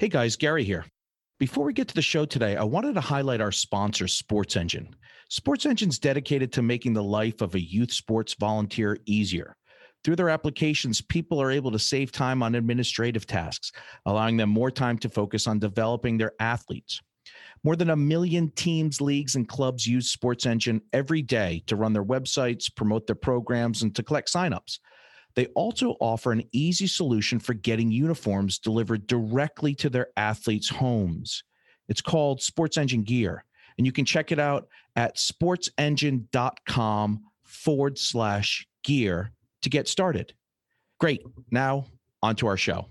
Hey guys, Gary here. Before we get to the show today, I wanted to highlight our sponsor, Sports Engine. Sports Engine's dedicated to making the life of a youth sports volunteer easier. Through their applications, people are able to save time on administrative tasks, allowing them more time to focus on developing their athletes. More than a million teams, leagues, and clubs use Sports Engine every day to run their websites, promote their programs, and to collect signups. They also offer an easy solution for getting uniforms delivered directly to their athletes' homes. It's called Sports Engine Gear, and you can check it out at sportsengine.com forward slash gear to get started. Great. Now, on to our show.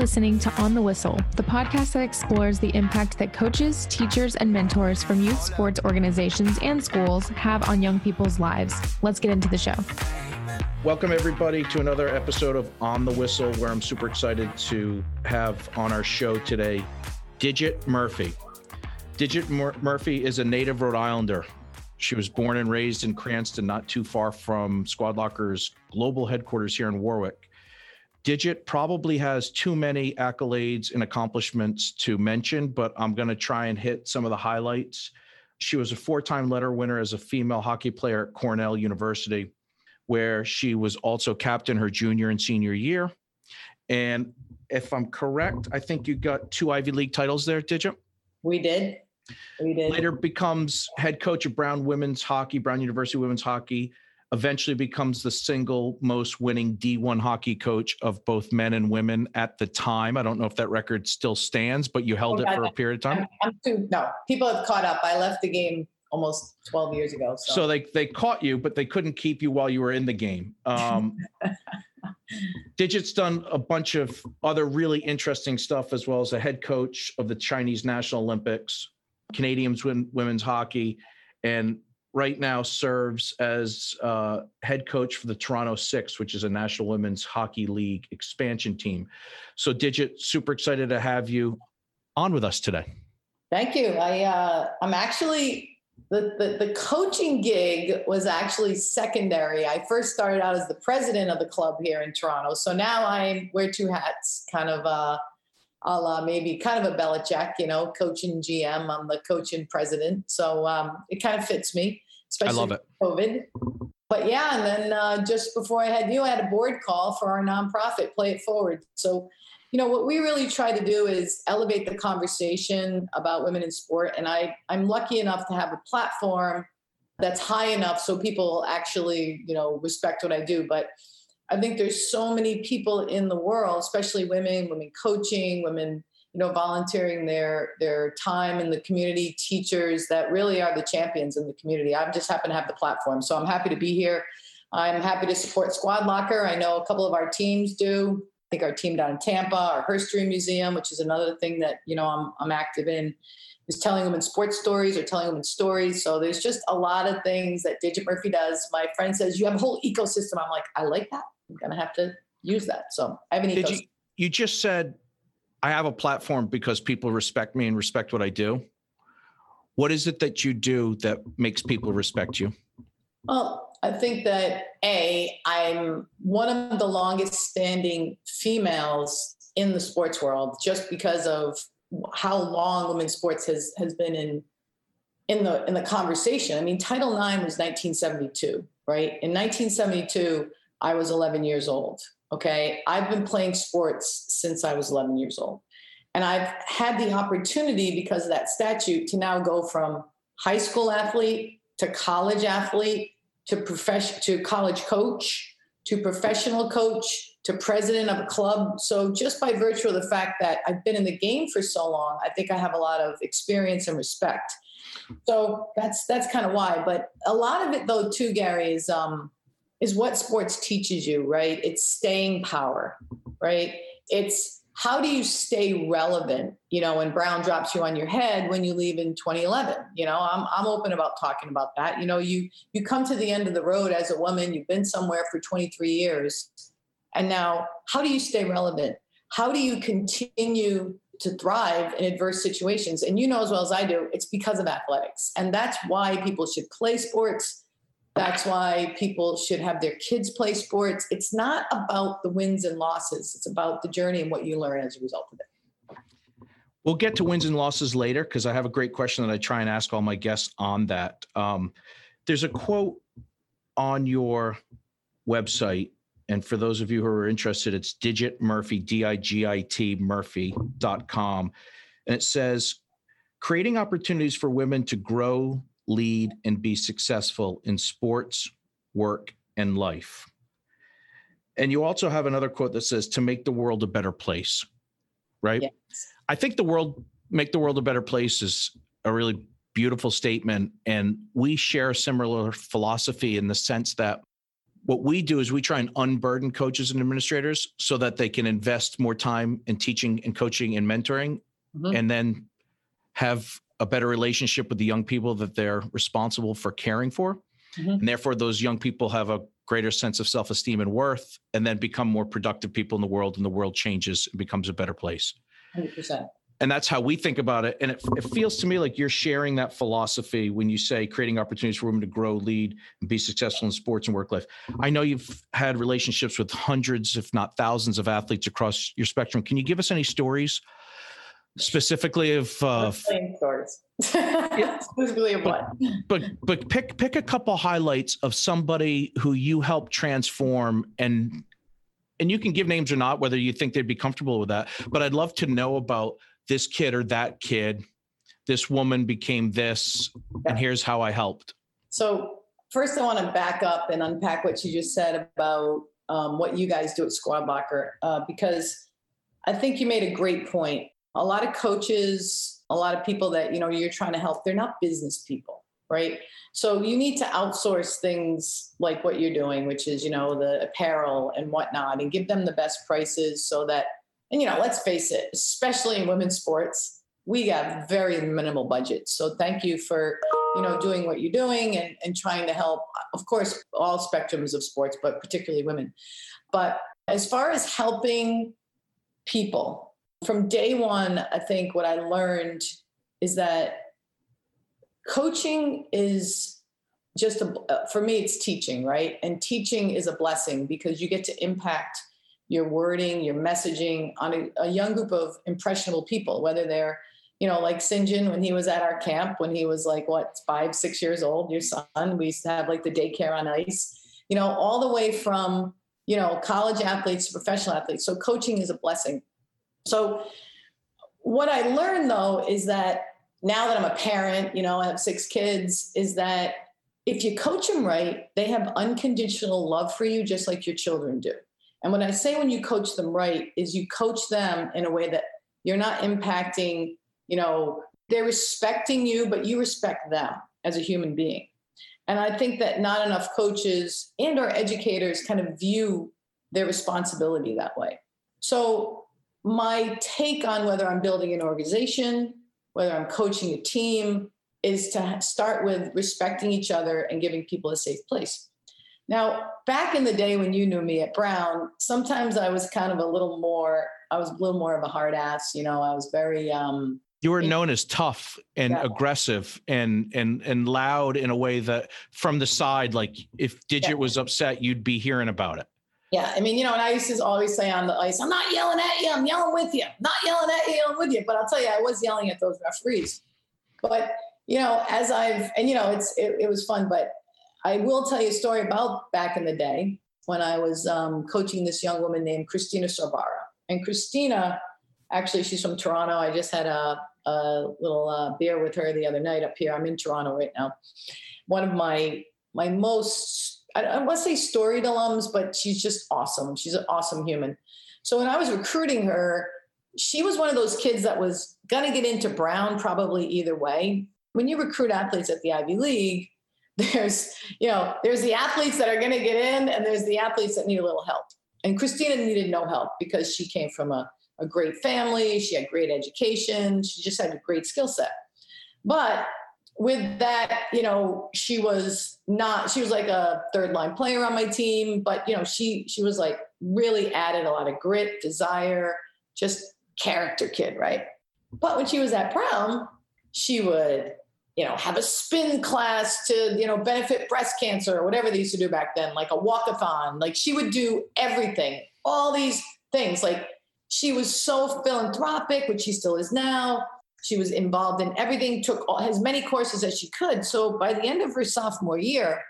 Listening to On the Whistle, the podcast that explores the impact that coaches, teachers, and mentors from youth sports organizations and schools have on young people's lives. Let's get into the show. Welcome, everybody, to another episode of On the Whistle, where I'm super excited to have on our show today Digit Murphy. Digit Mur- Murphy is a native Rhode Islander. She was born and raised in Cranston, not too far from Squad Locker's global headquarters here in Warwick. Digit probably has too many accolades and accomplishments to mention, but I'm going to try and hit some of the highlights. She was a four time letter winner as a female hockey player at Cornell University, where she was also captain her junior and senior year. And if I'm correct, I think you got two Ivy League titles there, did you? We did. We did. Later becomes head coach of Brown women's hockey, Brown University women's hockey, eventually becomes the single most winning D1 hockey coach of both men and women at the time. I don't know if that record still stands, but you held Oh, it for a period of time. I'm, I'm too, no, people have caught up. I left the game almost 12 years ago. So, So they they caught you, but they couldn't keep you while you were in the game. Um, Digit's done a bunch of other really interesting stuff, as well as a head coach of the Chinese National Olympics, Canadians win- women's hockey, and right now serves as uh, head coach for the Toronto Six, which is a National Women's Hockey League expansion team. So, Digit, super excited to have you on with us today. thank you. I, uh, I'm actually, the, the, the coaching gig was actually secondary. I first started out as the president of the club here in Toronto. So now I wear two hats, kind of uh, a la maybe kind of a Belichick, you know, coach and GM. I'm the coach and president. So um, it kind of fits me, especially love it. COVID. But yeah, and then uh, just before I had you, I had a board call for our nonprofit, Play It Forward. So, you know, what we really try to do is elevate the conversation about women in sport. And I, I'm lucky enough to have a platform that's high enough so people actually, you know, respect what I do. But I think there's so many people in the world, especially women, women coaching, women, you know, volunteering their their time in the community, teachers that really are the champions in the community. I just happen to have the platform, so I'm happy to be here. I'm happy to support Squad Locker. I know a couple of our teams do. I think our team down in Tampa, our Herstory Museum, which is another thing that you know I'm I'm active in, is telling them in sports stories or telling them in stories. So there's just a lot of things that Digit Murphy does. My friend says you have a whole ecosystem. I'm like, I like that. I'm gonna have to use that. So I have an Did ecosystem. you you just said I have a platform because people respect me and respect what I do. What is it that you do that makes people respect you? Well, I think that A, I'm one of the longest standing females in the sports world just because of how long women's sports has has been in in the in the conversation. I mean, Title IX was 1972, right? In 1972, I was 11 years old. Okay, I've been playing sports since I was 11 years old, and I've had the opportunity because of that statute to now go from high school athlete to college athlete to profession to college coach to professional coach to president of a club. So just by virtue of the fact that I've been in the game for so long, I think I have a lot of experience and respect. So that's that's kind of why. But a lot of it though too, Gary, is um is what sports teaches you, right? It's staying power, right? It's how do you stay relevant, you know, when Brown drops you on your head when you leave in 2011? You know, I'm, I'm open about talking about that. You know, you you come to the end of the road as a woman, you've been somewhere for 23 years. And now, how do you stay relevant? How do you continue to thrive in adverse situations? And you know as well as I do, it's because of athletics. And that's why people should play sports. That's why people should have their kids play sports. It's not about the wins and losses, it's about the journey and what you learn as a result of it. We'll get to wins and losses later because I have a great question that I try and ask all my guests on that. Um, there's a quote on your website. And for those of you who are interested, it's Digit Murphy, D I G I T Murphy.com. And it says, creating opportunities for women to grow, lead, and be successful in sports, work, and life. And you also have another quote that says, to make the world a better place, right? Yes. I think the world, make the world a better place is a really beautiful statement. And we share a similar philosophy in the sense that what we do is we try and unburden coaches and administrators so that they can invest more time in teaching and coaching and mentoring Mhm. and then have a better relationship with the young people that they're responsible for caring for. Mhm. and therefore those young people have a greater sense of self-esteem and worth and then become more productive people in the world and the world changes and becomes a better place. 100%. and that's how we think about it. And it, it feels to me like you're sharing that philosophy when you say creating opportunities for women to grow lead and be successful in sports and work life. I know you've had relationships with hundreds if not thousands of athletes across your spectrum. Can you give us any stories specifically of uh, stories. Specifically of what? but but pick pick a couple highlights of somebody who you helped transform and and you can give names or not whether you think they'd be comfortable with that but i'd love to know about this kid or that kid this woman became this and here's how i helped So first, I want to back up and unpack what you just said about um, what you guys do at Squad Locker, uh, because I think you made a great point. A lot of coaches, a lot of people that you know you're trying to help, they're not business people, right? So you need to outsource things like what you're doing, which is you know the apparel and whatnot, and give them the best prices so that. And you know, let's face it, especially in women's sports, we have very minimal budgets. So thank you for you know doing what you're doing and, and trying to help of course all spectrums of sports but particularly women but as far as helping people from day one i think what i learned is that coaching is just a uh, for me it's teaching right and teaching is a blessing because you get to impact your wording your messaging on a, a young group of impressionable people whether they're you know, like. John when he was at our camp when he was like what five, six years old, your son. We used to have like the daycare on ice, you know, all the way from you know college athletes to professional athletes. So coaching is a blessing. So what I learned though is that now that I'm a parent, you know, I have six kids, is that if you coach them right, they have unconditional love for you, just like your children do. And when I say when you coach them right, is you coach them in a way that you're not impacting you know they're respecting you but you respect them as a human being and i think that not enough coaches and our educators kind of view their responsibility that way so my take on whether i'm building an organization whether i'm coaching a team is to start with respecting each other and giving people a safe place now back in the day when you knew me at brown sometimes i was kind of a little more i was a little more of a hard ass you know i was very um you were known as tough and Yeah. aggressive and and and loud in a way that from the side like if digit Yeah. was upset you'd be hearing about it Yeah, I mean, you know, and I used to always say on the ice, I'm not yelling at you, I'm yelling with you. Not yelling at you, yelling with you. But I'll tell you, I was yelling at those referees. But you know, as I've and you know, it's it, it was fun. But I will tell you a story about back in the day when I was um, coaching this young woman named Christina Sorbara. And Christina, actually, she's from Toronto. I just had a, a little uh, beer with her the other night up here. I'm in Toronto right now. One of my my most I, I want say storied alums, but she's just awesome. She's an awesome human. So when I was recruiting her, she was one of those kids that was going to get into Brown probably either way. When you recruit athletes at the Ivy League, there's you know there's the athletes that are going to get in, and there's the athletes that need a little help. And Christina needed no help because she came from a, a great family. She had great education. She just had a great skill set. But with that, you know, she was not, she was like a third line player on my team, but you know, she she was like really added a lot of grit, desire, just character kid, right? But when she was at Brown, she would you know, have a spin class to, you know, benefit breast cancer or whatever they used to do back then, like a walkathon. Like she would do everything, all these things. Like she was so philanthropic, which she still is now. She was involved in everything, took all, as many courses as she could. So by the end of her sophomore year,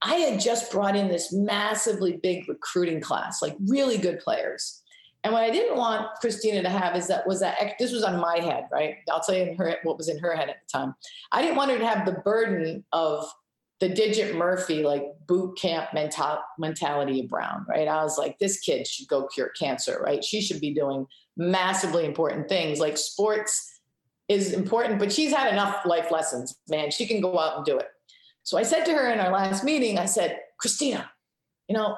I had just brought in this massively big recruiting class, like really good players. And what I didn't want Christina to have is that was that this was on my head, right? I'll tell you in her what was in her head at the time. I didn't want her to have the burden of the Digit Murphy like boot camp mental, mentality of Brown, right? I was like, this kid should go cure cancer, right? She should be doing massively important things like sports is important, but she's had enough life lessons, man. She can go out and do it. So I said to her in our last meeting, I said, Christina, you know,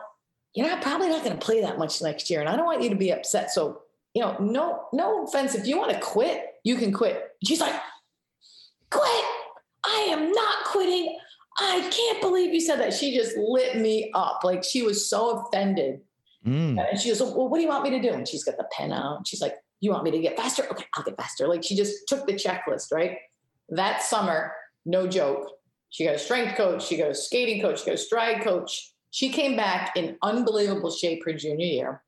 you're not probably not going to play that much next year, and I don't want you to be upset. So, you know, no, no offense. If you want to quit, you can quit. she's like, quit. I am not quitting. I can't believe you said that. She just lit me up. Like she was so offended. Mm. And she goes, Well, what do you want me to do? And she's got the pen out. She's like, You want me to get faster? Okay, I'll get faster. Like she just took the checklist, right? That summer, no joke, she got a strength coach, she got a skating coach, she got a stride coach. She came back in unbelievable shape her junior year.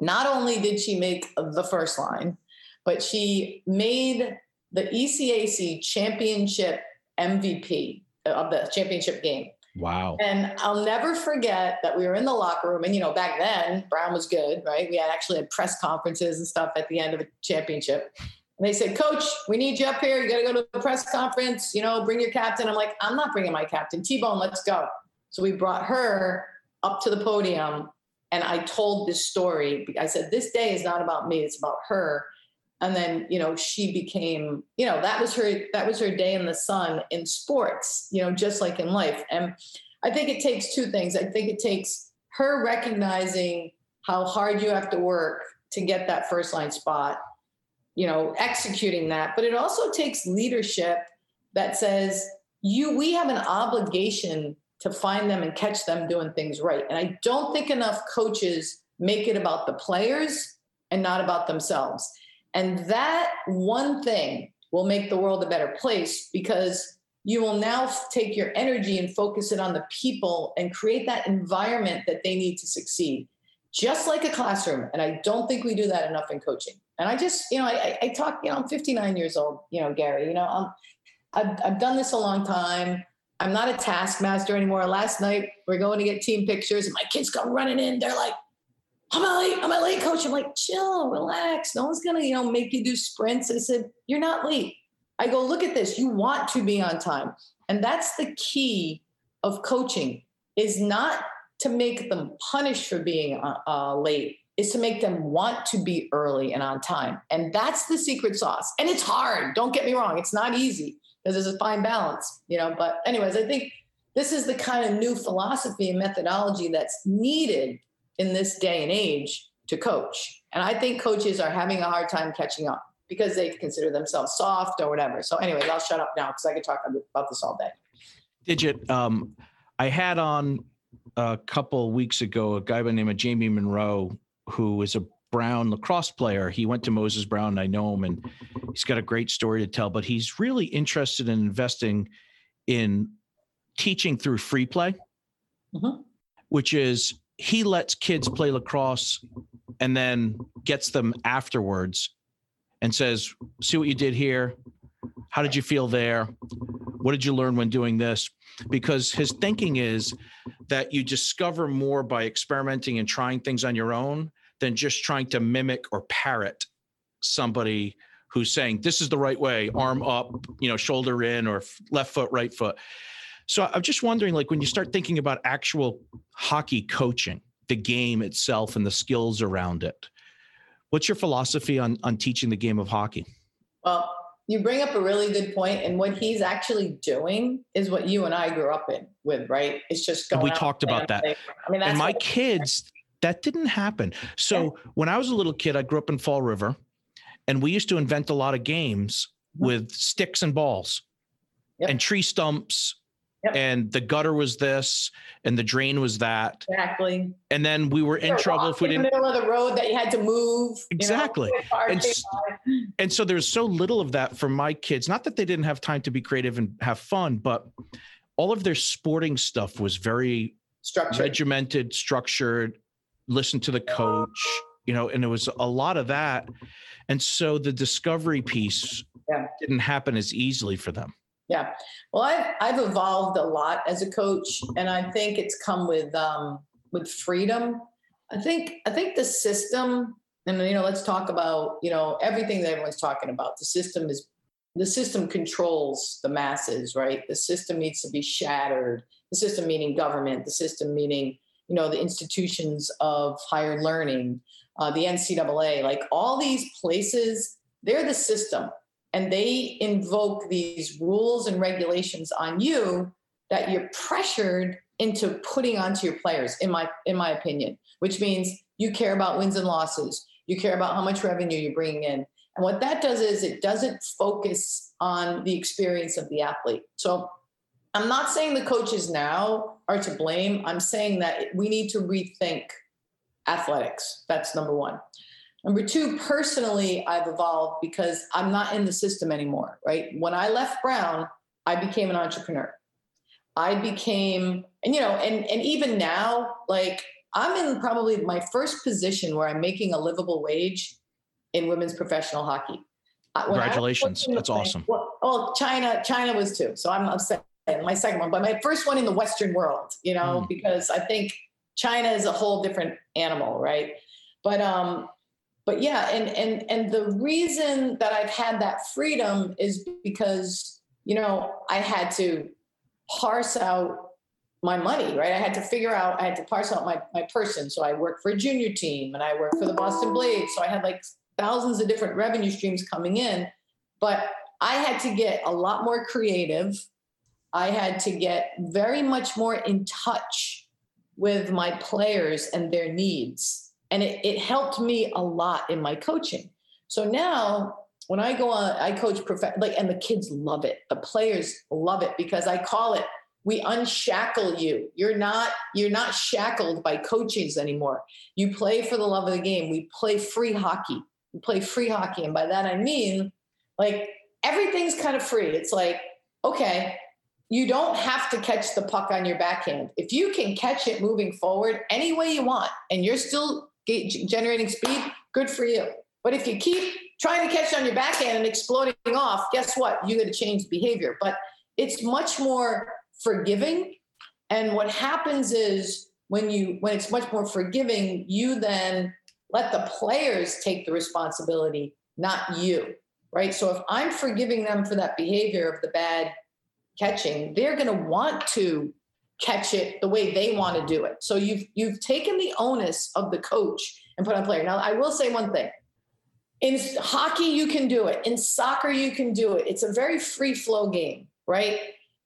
Not only did she make the first line, but she made the ECAC championship MVP of the championship game. Wow. And I'll never forget that we were in the locker room. And, you know, back then, Brown was good, right? We had actually had press conferences and stuff at the end of a championship. And they said, Coach, we need you up here. You got to go to the press conference. You know, bring your captain. I'm like, I'm not bringing my captain. T Bone, let's go. So we brought her up to the podium and I told this story. I said, This day is not about me, it's about her. And then, you know, she became, you know, that was her, that was her day in the sun in sports, you know, just like in life. And I think it takes two things. I think it takes her recognizing how hard you have to work to get that first line spot you know, executing that. But it also takes leadership that says, you, we have an obligation to find them and catch them doing things right. And I don't think enough coaches make it about the players and not about themselves. And that one thing will make the world a better place because you will now take your energy and focus it on the people and create that environment that they need to succeed, just like a classroom. And I don't think we do that enough in coaching. And I just, you know, I, I talk, you know, I'm 59 years old, you know, Gary, you know, I'm, I've, I've done this a long time. I'm not a taskmaster anymore. Last night we're going to get team pictures and my kids come running in. They're like, I'm a late, I'm late coach. I'm like, chill, relax. No one's gonna, you know, make you do sprints. I said, you're not late. I go, look at this. You want to be on time. And that's the key of coaching is not to make them punish for being uh, uh late is to make them want to be early and on time. And that's the secret sauce. And it's hard. Don't get me wrong. It's not easy because there's a fine balance, you know. But, anyways, I think this is the kind of new philosophy and methodology that's needed in this day and age to coach. And I think coaches are having a hard time catching up because they consider themselves soft or whatever. So, anyways, I'll shut up now because I could talk about this all day. Digit, um, I had on a couple weeks ago a guy by the name of Jamie Monroe who is a Brown lacrosse player. He went to Moses Brown. I know him, and he's got a great story to tell. But he's really interested in investing in teaching through free play, mm-hmm. which is he lets kids play lacrosse and then gets them afterwards and says, "See what you did here. How did you feel there? What did you learn when doing this?" Because his thinking is that you discover more by experimenting and trying things on your own than just trying to mimic or parrot somebody who's saying this is the right way arm up you know shoulder in or left foot right foot so i'm just wondering like when you start thinking about actual hockey coaching the game itself and the skills around it what's your philosophy on on teaching the game of hockey well you bring up a really good point and what he's actually doing is what you and i grew up in with right it's just going we talked about that i mean and my kids that didn't happen. So yeah. when I was a little kid, I grew up in Fall River, and we used to invent a lot of games with sticks and balls yep. and tree stumps Yep. and the gutter was this and the drain was that Exactly. and then we were in trouble if we didn't In the middle of the road that you had to move. you know, Exactly. And came and so there's so little of that for my kids not that they didn't have time to be creative and have fun but all of their sporting stuff was very structure. regimented structured listen to the coach you know and it was a lot of that and so the discovery piece Yeah. didn't happen as easily for them Yeah. Well, I've I've evolved a lot as a coach, and I think it's come with um, with freedom. I think I think the system, and you know, let's talk about you know everything that everyone's talking about. The system is the system controls the masses, right? The system needs to be shattered. The system meaning government. The system meaning you know the institutions of higher learning, uh, the NCAA, like all these places. They're the system and they invoke these rules and regulations on you that you're pressured into putting onto your players in my in my opinion which means you care about wins and losses. You care about how much revenue you're bringing in. And what that does is it doesn't focus on the experience of the athlete. So i'm not saying the coaches now are to blame. I'm saying that we need to rethink athletics. That's number one Number two, personally, I've evolved because I'm not in the system anymore, right? When I left Brown, I became an entrepreneur. I became, and you know, and and even now, like I'm in probably my first position where I'm making a livable wage in women's professional hockey. When Congratulations. That's awesome. Well, well, China, China was too. So I'm upset. My second one, but my first one in the Western world, you know, Mm. because I think China is a whole different animal, right? But um, but yeah and and and the reason that i've had that freedom is because you know i had to parse out my money right? I had to figure out i had to parse out my my person. So i worked for a junior team and i worked for the boston blades. So i had like thousands of different revenue streams coming in. But i had to get a lot more creative. I had to get very much more in touch with my players and their needs and it, it helped me a lot in my coaching. So now when i go on i coach prof- like and the kids love it. The players love it because i call it we unshackle you. You're not you're not shackled by coachings anymore. You play for the love of the game. We play free hockey. We play free hockey. And by that i mean like everything's kind of free. It's like okay you don't have to catch the puck on your backhand. If you can catch it moving forward any way you want and you're still generating speed, good for you. But if you keep trying to catch on your backhand and exploding off, guess what? You got to change behavior. But it's much more forgiving. And what happens is when you when it's much more forgiving, you then let the players take the responsibility, not you. Right. So if I'm forgiving them for that behavior of the bad catching, they're going to want to catch it the way they want to do it. So you've you've taken the onus of the coach and put on player. Now I will say one thing. In hockey you can do it. In soccer you can do it. It's a very free flow game, right?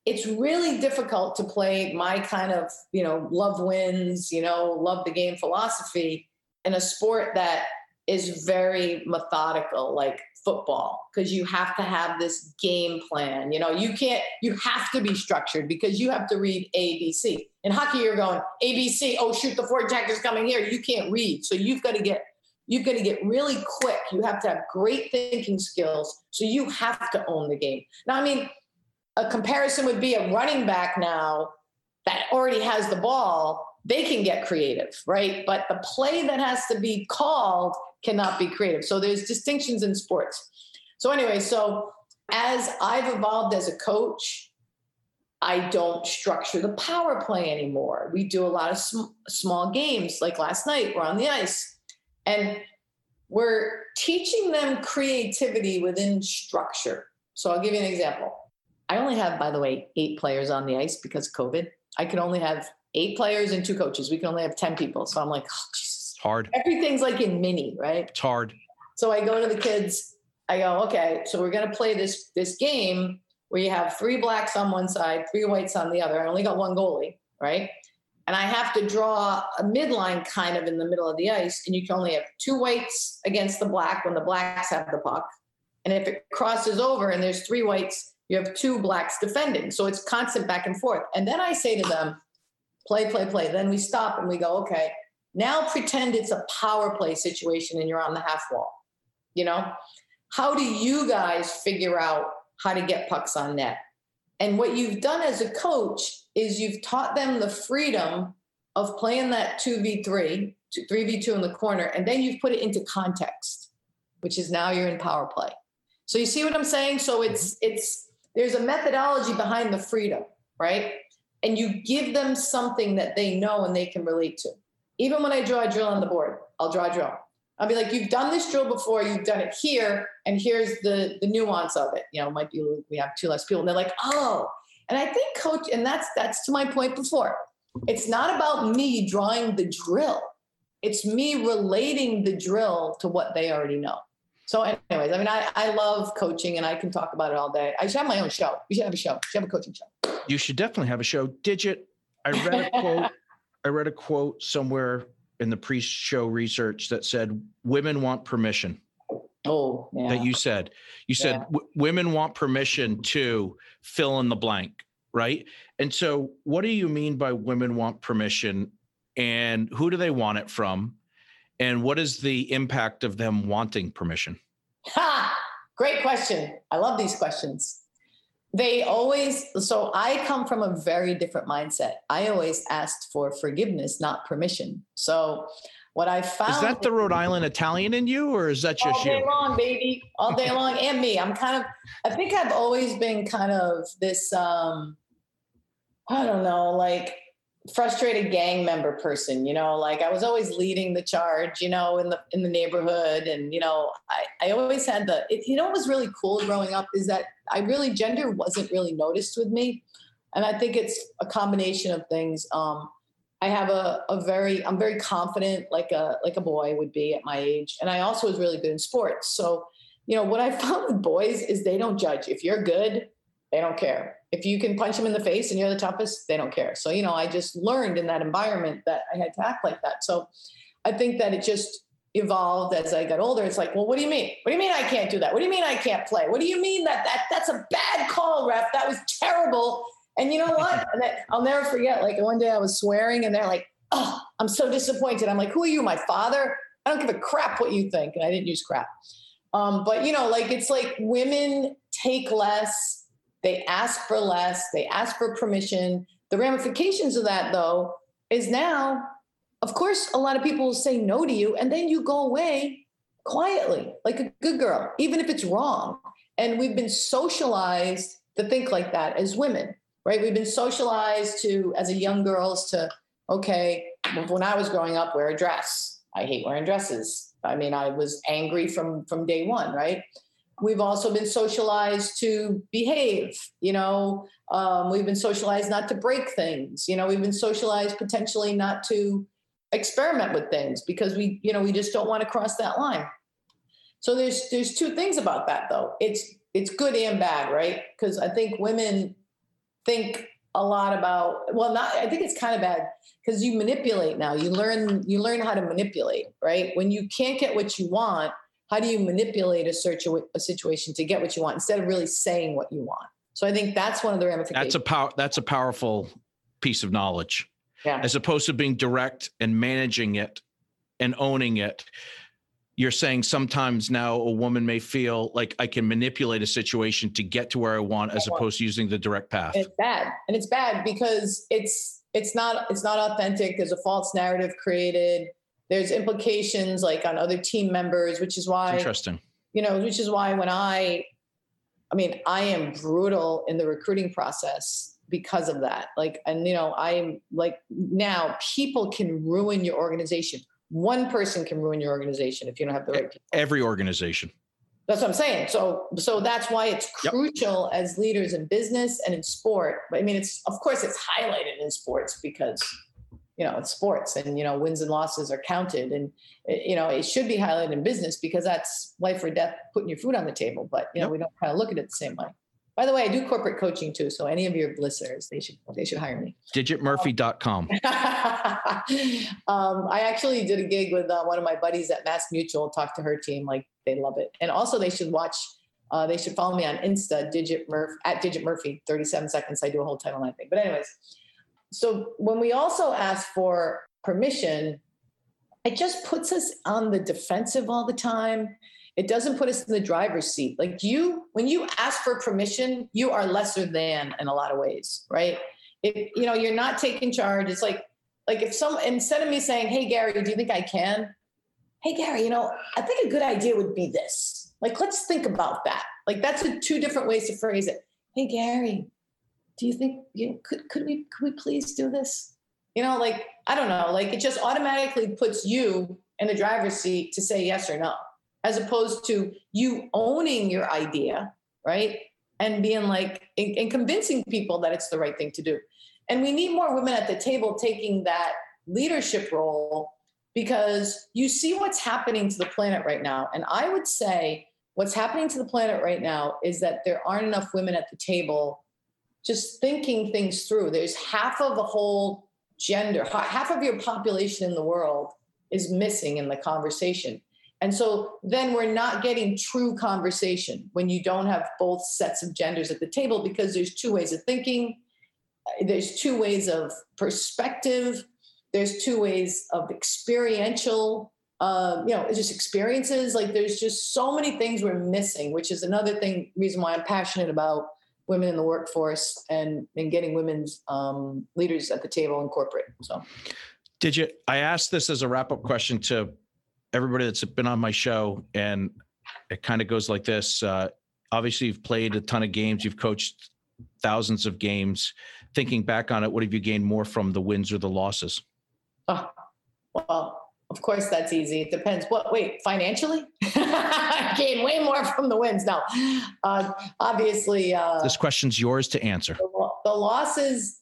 It's really difficult to play my kind of, you know, love wins, you know, love the game philosophy in a sport that is very methodical like football because you have to have this game plan you know you can't you have to be structured because you have to read abc in hockey you're going abc oh shoot the four is coming here. You can't read. So you've got to get you've got to get really quick. You have to have great thinking skills. So you have to own the game. Now i mean a comparison would be a running back now that already has the ball they can get creative right? But the play that has to be called cannot be creative. So there's distinctions in sports. So anyway, so as I've evolved as a coach, I don't structure the power play anymore. We do a lot of sm- small games. Like last night, we're on the ice, and we're teaching them creativity within structure. So I'll give you an example. I only have, by the way, eight players on the ice because COVID. I can only have eight players and two coaches. We can only have 10 people. So I'm like, oh, Jesus. hard Everything's like in mini, right? it's hard So I go to the kids. I go, okay, so we're gonna play this this game where you have three blacks on one side, three whites on the other. I only got one goalie, right? And I have to draw a midline kind of in the middle of the ice, and you can only have two whites against the black when the blacks have the puck. And if it crosses over and there's three whites, you have two blacks defending. So it's constant back and forth. And then I say to them, play, play, play. Then we stop and we go, okay, now pretend it's a power play situation and you're on the half wall. You know, how do you guys figure out how to get pucks on net? And what you've done as a coach is you've taught them the freedom of playing that 2v3, 3v2 in the corner, and then you've put it into context, which is now you're in power play. So you see what I'm saying? So it's mm-hmm. it's there's a methodology behind the freedom, right? And you give them something that they know and they can relate to. Even when I draw a drill on the board, I'll draw a drill. I'll be like, you've done this drill before, you've done it here, and here's the the nuance of it. You know, it might be we have two less people, and they're like, oh. And I think coach, and that's that's to my point before. It's not about me drawing the drill. It's me relating the drill to what they already know. So, anyways, I mean, I, I love coaching and I can talk about it all day. I should have my own show. You should have a show. You should have a coaching show. You should definitely have a show. Digit. I read a quote. I read a quote somewhere in the pre-show research that said women want permission. Oh, yeah. That you said. You said Yeah. w- women want permission to fill in the blank, right? And so, what do you mean by women want permission, and who do they want it from, and what is the impact of them wanting permission? Ha! Great question. I love these questions. They always, so I come from a very different mindset. I always asked for forgiveness, not permission. So what I found Is that the Rhode Island Italian in you, or is that all just day you? long, baby, all day long, and me. I'm kind of, I think I've always been kind of this, um, I don't know, like frustrated gang member person. You know, like I was always leading the charge. You know, in the in the neighborhood, and you know, I I always had the. It, you know, what was really cool growing up is that I really gender wasn't really noticed with me, and I think it's a combination of things. Um, I have a, a very I'm very confident like a like a boy would be at my age and I also was really good in sports so you know what I found with boys is they don't judge if you're good they don't care if you can punch them in the face and you're the toughest they don't care so you know I just learned in that environment that I had to act like that so I think that it just evolved as I got older it's like well what do you mean what do you mean I can't do that what do you mean I can't play what do you mean that that that's a bad call ref that was terrible and you know what? And I, I'll never forget. Like one day I was swearing, and they're like, "Oh, I'm so disappointed." I'm like, "Who are you, my father? I don't give a crap what you think." And I didn't use crap. Um, but you know, like it's like women take less, they ask for less, they ask for permission. The ramifications of that, though, is now, of course, a lot of people will say no to you, and then you go away quietly, like a good girl, even if it's wrong. And we've been socialized to think like that as women right? We've been socialized to, as a young girls, to, okay, when I was growing up, wear a dress. I hate wearing dresses. I mean, I was angry from from day one, right? We've also been socialized to behave. You know, um, we've been socialized not to break things. You know, we've been socialized potentially not to experiment with things because we, you know, we just don't want to cross that line. So there's there's two things about that though. It's it's good and bad, right? Because I think women think a lot about well not i think it's kind of bad because you manipulate now you learn you learn how to manipulate right when you can't get what you want how do you manipulate a search a situation to get what you want instead of really saying what you want so i think that's one of the ramifications That's a power. That's a powerful piece of knowledge, yeah as opposed to being direct and managing it and owning it. You're saying sometimes now a woman may feel like I can manipulate a situation to get to where I want, as opposed to using the direct path. And it's bad and it's bad because it's it's not it's not authentic there's a false narrative created there's implications like on other team members which is why Interesting. you know which is why when i i mean i am brutal in the recruiting process because of that like and you know i'm like now people can ruin your organization one person can ruin your organization if you don't have the right people Every organization. that's what I'm saying. So, so that's why it's Yep. crucial as leaders in business and in sport. I mean, it's of course it's highlighted in sports because you know it's sports, and you know wins and losses are counted, and eh, you know it should be highlighted in business because that's life or death, putting your food on the table. But you know Yep. we don't kind of look at it the same way. By the way, I do corporate coaching too, so any of your listeners, they should they should hire me. Digitmurphy.com. um, I actually did a gig with uh, one of my buddies at Mass Mutual. Talked to her team, like they love it, and also they should watch Uh, they should follow me on Insta, Digit Murph at Digit Murphy. 37 seconds. I do a whole title line thing. But anyways, so when we also ask for permission, it just puts us on the defensive all the time. It doesn't put us in the driver's seat. Like you, when you ask for permission, you are lesser than in a lot of ways, right? If you know you're not taking charge, it's like like if some instead of me saying, "Hey Gary, do you think I can?" Hey Gary, you know, I think a good idea would be this. Like, let's think about that. Like that's a, two different ways to phrase it. Hey Gary, do you think you know, could could we could we please do this? You know, like I don't know, like it just automatically puts you in the driver's seat to say yes or no, as opposed to you owning your idea, right? And being like and, and convincing people that it's the right thing to do. And we need more women at the table taking that leadership role because you see what's happening to the planet right now. And I would say what's happening to the planet right now is that there aren't enough women at the table just thinking things through. There's half of a whole gender, half of your population in the world is missing in the conversation. And so then we're not getting true conversation when you don't have both sets of genders at the table because there's two ways of thinking, there's two ways of perspective, there's two ways of experiential um, you know, just experiences. Like there's just so many things we're missing, which is another thing, reason why I'm passionate about women in the workforce and and getting women's um, leaders at the table in corporate. So, Digit? I asked this as a wrap up question to everybody that's been on my show, and it kind of goes like this. Uh, obviously, you've played a ton of games, you've coached thousands of games. Thinking back on it, what have you gained more from the wins or the losses? Oh, well, of course, that's easy. It depends. What? Wait, financially, I gain way more from the wins. Now, uh, obviously, uh, this question's yours to answer. The, the losses.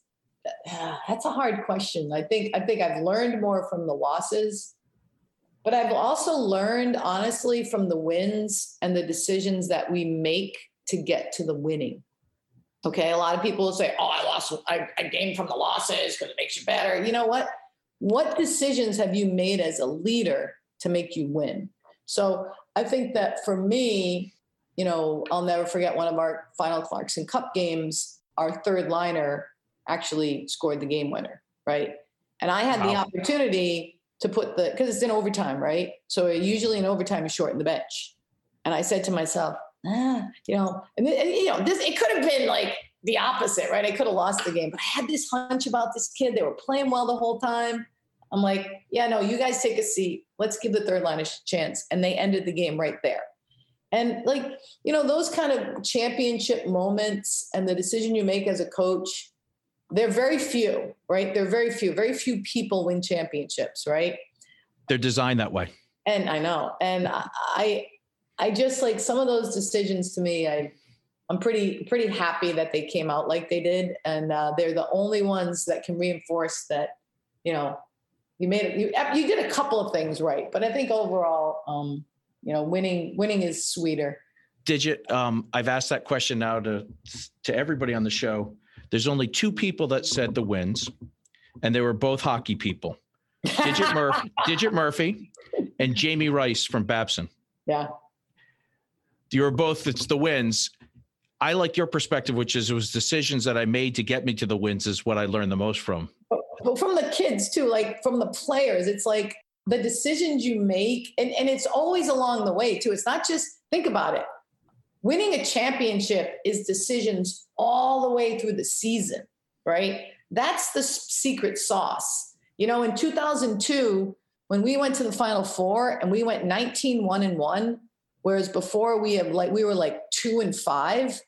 Uh, that's a hard question. I think I think I've learned more from the losses, but I've also learned honestly from the wins and the decisions that we make to get to the winning. Okay, a lot of people will say, "Oh, I lost. I, I gained from the losses because it makes you better." You know what? What decisions have you made as a leader to make you win? So I think that for me, you know, I'll never forget one of our final Clarkson Cup games. Our third liner actually scored the game winner, right? And I had wow. the opportunity to put the because it's in overtime, right? So usually in overtime you shorten the bench. And I said to myself, ah, you know, and, and you know, this it could have been like the opposite, right? I could have lost the game, but I had this hunch about this kid. They were playing well the whole time. I'm like, yeah, no, you guys take a seat. Let's give the third line a chance. And they ended the game right there. And like, you know, those kind of championship moments and the decision you make as a coach, they're very few, right? They're very few. Very few people win championships, right? They're designed that way. And I know. And I I just like some of those decisions to me, I I'm pretty pretty happy that they came out like they did, and uh, they're the only ones that can reinforce that you know you made it. You you did a couple of things right, but I think overall, um, you know, winning winning is sweeter. Digit, um, I've asked that question now to to everybody on the show. There's only two people that said the wins, and they were both hockey people. Digit Murphy, Digit Murphy, and Jamie Rice from Babson. Yeah. You were both. It's the wins. I like your perspective, which is it was decisions that I made to get me to the wins is what I learned the most from. But from the kids too, like from the players, it's like the decisions you make, and, and it's always along the way too. It's not just think about it. Winning a championship is decisions all the way through the season, right? That's the secret sauce. You know, in 2002, when we went to the final four and we went 19 1 and 1, Whereas before we have like we were like two and five.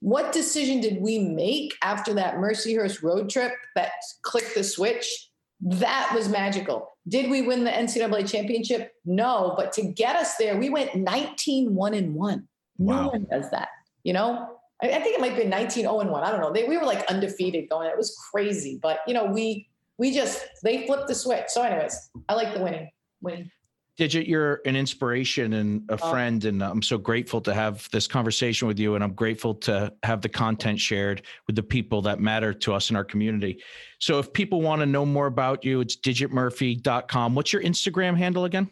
What decision did we make after that Mercyhurst road trip that clicked the switch? That was magical. Did we win the NCAA championship? No, but to get us there, we went 19 1 and 1. No wow. one does that. You know, I, I think it might be 19 0 and 1. I don't know. They, we were like undefeated going. It was crazy. But, you know, we, we just, they flipped the switch. So, anyways, I like the winning. Winning. Digit, you're an inspiration and a friend, and I'm so grateful to have this conversation with you. And I'm grateful to have the content shared with the people that matter to us in our community. So, if people want to know more about you, it's digitmurphy.com. What's your Instagram handle again?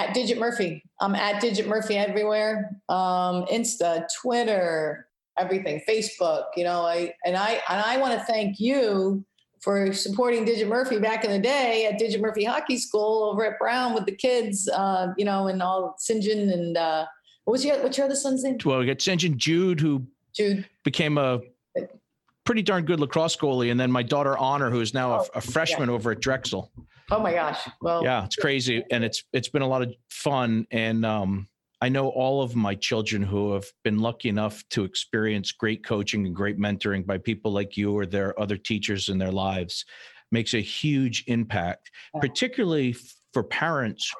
at Digit Murphy. I'm at Digit Murphy everywhere. Um, Insta, Twitter, everything, Facebook. You know, I and I and I want to thank you for supporting Digit Murphy back in the day at Digit Murphy Hockey School over at Brown with the kids. Uh, you know, and all St. John and uh, what was your what's your other son's name? Well, we got St. John Jude, who Jude became a pretty darn good lacrosse goalie, and then my daughter Honor, who is now a, a freshman yeah. over at Drexel. Oh my gosh! Well, yeah, it's crazy, and it's it's been a lot of fun, and um, I know all of my children who have been lucky enough to experience great coaching and great mentoring by people like you or their other teachers in their lives makes a huge impact, particularly for parents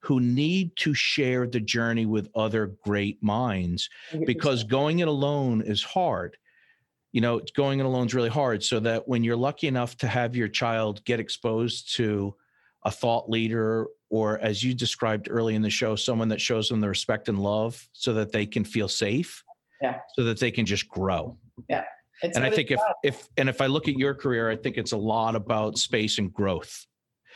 who need to share the journey with other great minds because going it alone is hard. You know going it alone is really hard so that when you're lucky enough to have your child get exposed to a thought leader or as you described early in the show someone that shows them the respect and love so that they can feel safe yeah so that they can just grow yeah it's and i think if if and if i look at your career i think it's a lot about space and growth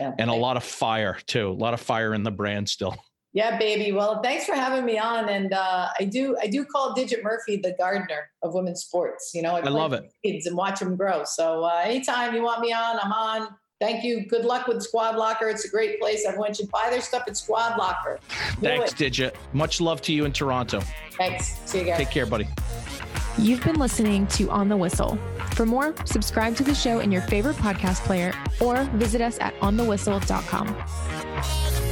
yeah. and a lot of fire too a lot of fire in the brand still yeah, baby. Well, thanks for having me on. And uh, I do, I do call Digit Murphy the gardener of women's sports. You know, I, I love it. Kids and watch them grow. So uh, anytime you want me on, I'm on. Thank you. Good luck with Squad Locker. It's a great place. Everyone should buy their stuff at Squad Locker. Do Thanks, it. Digit. Much love to you in Toronto. Thanks. See you guys. Take care, buddy. You've been listening to On the Whistle. For more, subscribe to the show in your favorite podcast player or visit us at onthewhistle.com.